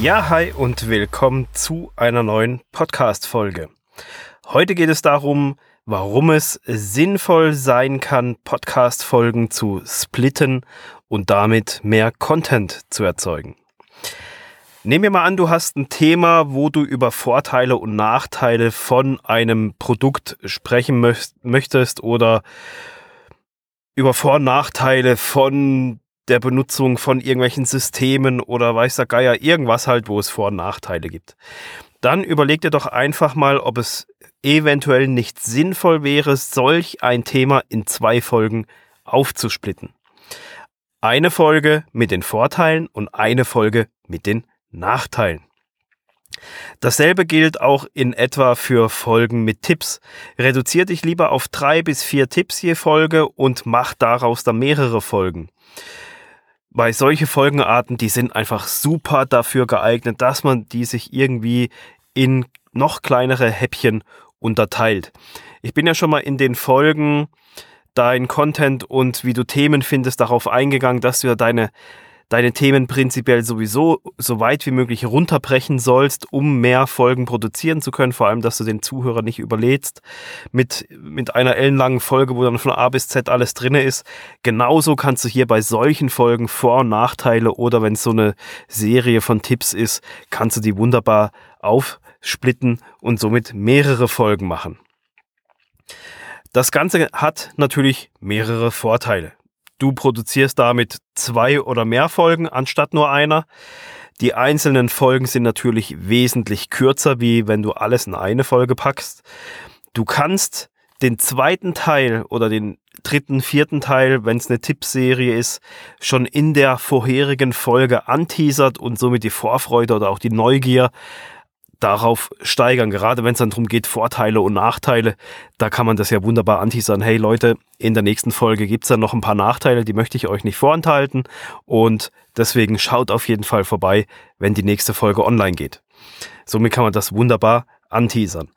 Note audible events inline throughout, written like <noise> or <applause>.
Ja, hi und willkommen zu einer neuen Podcast-Folge. Heute geht es darum, warum es sinnvoll sein kann, Podcast-Folgen zu splitten und damit mehr Content zu erzeugen. Nehmen wir mal an, du hast ein Thema, wo du über Vorteile und Nachteile von einem Produkt sprechen möchtest oder über Vor- und Nachteile von der Benutzung von irgendwelchen Systemen oder weiß der Geier irgendwas halt, wo es Vor- und Nachteile gibt. Dann überleg dir doch einfach mal, ob es eventuell nicht sinnvoll wäre, solch ein Thema in zwei Folgen aufzusplitten. Eine Folge mit den Vorteilen und eine Folge mit den Nachteilen. Dasselbe gilt auch in etwa für Folgen mit Tipps. Reduzier dich lieber auf drei bis vier Tipps je Folge und mach daraus dann mehrere Folgen weil solche Folgenarten, die sind einfach super dafür geeignet, dass man die sich irgendwie in noch kleinere Häppchen unterteilt. Ich bin ja schon mal in den Folgen dein Content und wie du Themen findest darauf eingegangen, dass du ja deine deine Themen prinzipiell sowieso so weit wie möglich runterbrechen sollst, um mehr Folgen produzieren zu können. Vor allem, dass du den Zuhörer nicht überlädst mit, mit einer ellenlangen Folge, wo dann von A bis Z alles drinne ist. Genauso kannst du hier bei solchen Folgen Vor- und Nachteile oder wenn es so eine Serie von Tipps ist, kannst du die wunderbar aufsplitten und somit mehrere Folgen machen. Das Ganze hat natürlich mehrere Vorteile. Du produzierst damit zwei oder mehr Folgen anstatt nur einer. Die einzelnen Folgen sind natürlich wesentlich kürzer, wie wenn du alles in eine Folge packst. Du kannst den zweiten Teil oder den dritten, vierten Teil, wenn es eine Tippserie ist, schon in der vorherigen Folge anteasert und somit die Vorfreude oder auch die Neugier darauf steigern, gerade wenn es dann darum geht, Vorteile und Nachteile, da kann man das ja wunderbar anteasern. Hey Leute, in der nächsten Folge gibt's dann noch ein paar Nachteile, die möchte ich euch nicht vorenthalten und deswegen schaut auf jeden Fall vorbei, wenn die nächste Folge online geht. Somit kann man das wunderbar anteasern.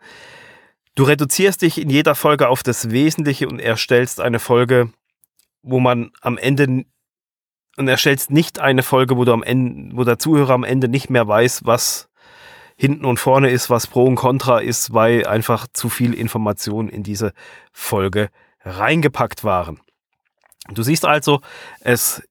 Du reduzierst dich in jeder Folge auf das Wesentliche und erstellst eine Folge, wo man am Ende und erstellst nicht eine Folge, wo du am Ende, wo der Zuhörer am Ende nicht mehr weiß, was hinten und vorne ist, was Pro und Contra ist, weil einfach zu viel Information in diese Folge reingepackt waren. Du siehst also, es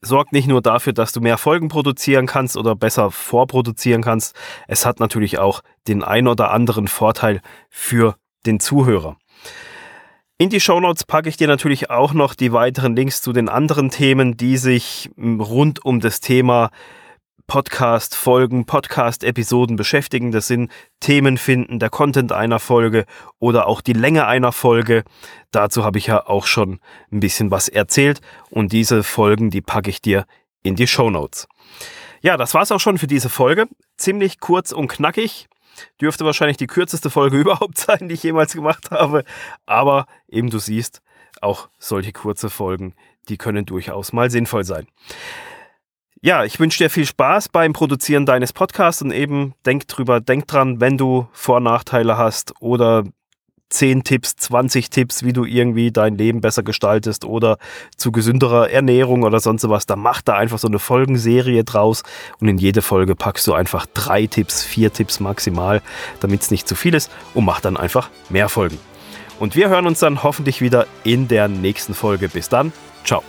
sorgt nicht nur dafür, dass du mehr Folgen produzieren kannst oder besser vorproduzieren kannst, es hat natürlich auch den ein oder anderen Vorteil für den Zuhörer. In die Shownotes packe ich dir natürlich auch noch die weiteren Links zu den anderen Themen, die sich rund um das Thema Podcast-Folgen, Podcast-Episoden beschäftigen. Das sind Themen finden, der Content einer Folge oder auch die Länge einer Folge. Dazu habe ich ja auch schon ein bisschen was erzählt und diese Folgen, die packe ich dir in die Show Notes. Ja, das war's auch schon für diese Folge. Ziemlich kurz und knackig. Dürfte wahrscheinlich die kürzeste Folge <laughs> überhaupt sein, die ich jemals gemacht habe. Aber eben du siehst, auch solche kurze Folgen, die können durchaus mal sinnvoll sein. Ja, ich wünsche dir viel Spaß beim Produzieren deines Podcasts und eben denk drüber, denk dran, wenn du Vor- und Nachteile hast oder 10 Tipps, 20 Tipps, wie du irgendwie dein Leben besser gestaltest oder zu gesünderer Ernährung oder sonst was, dann mach da einfach so eine Folgenserie draus und in jede Folge packst du einfach drei Tipps, vier Tipps maximal, damit es nicht zu viel ist und mach dann einfach mehr Folgen. Und wir hören uns dann hoffentlich wieder in der nächsten Folge. Bis dann, ciao.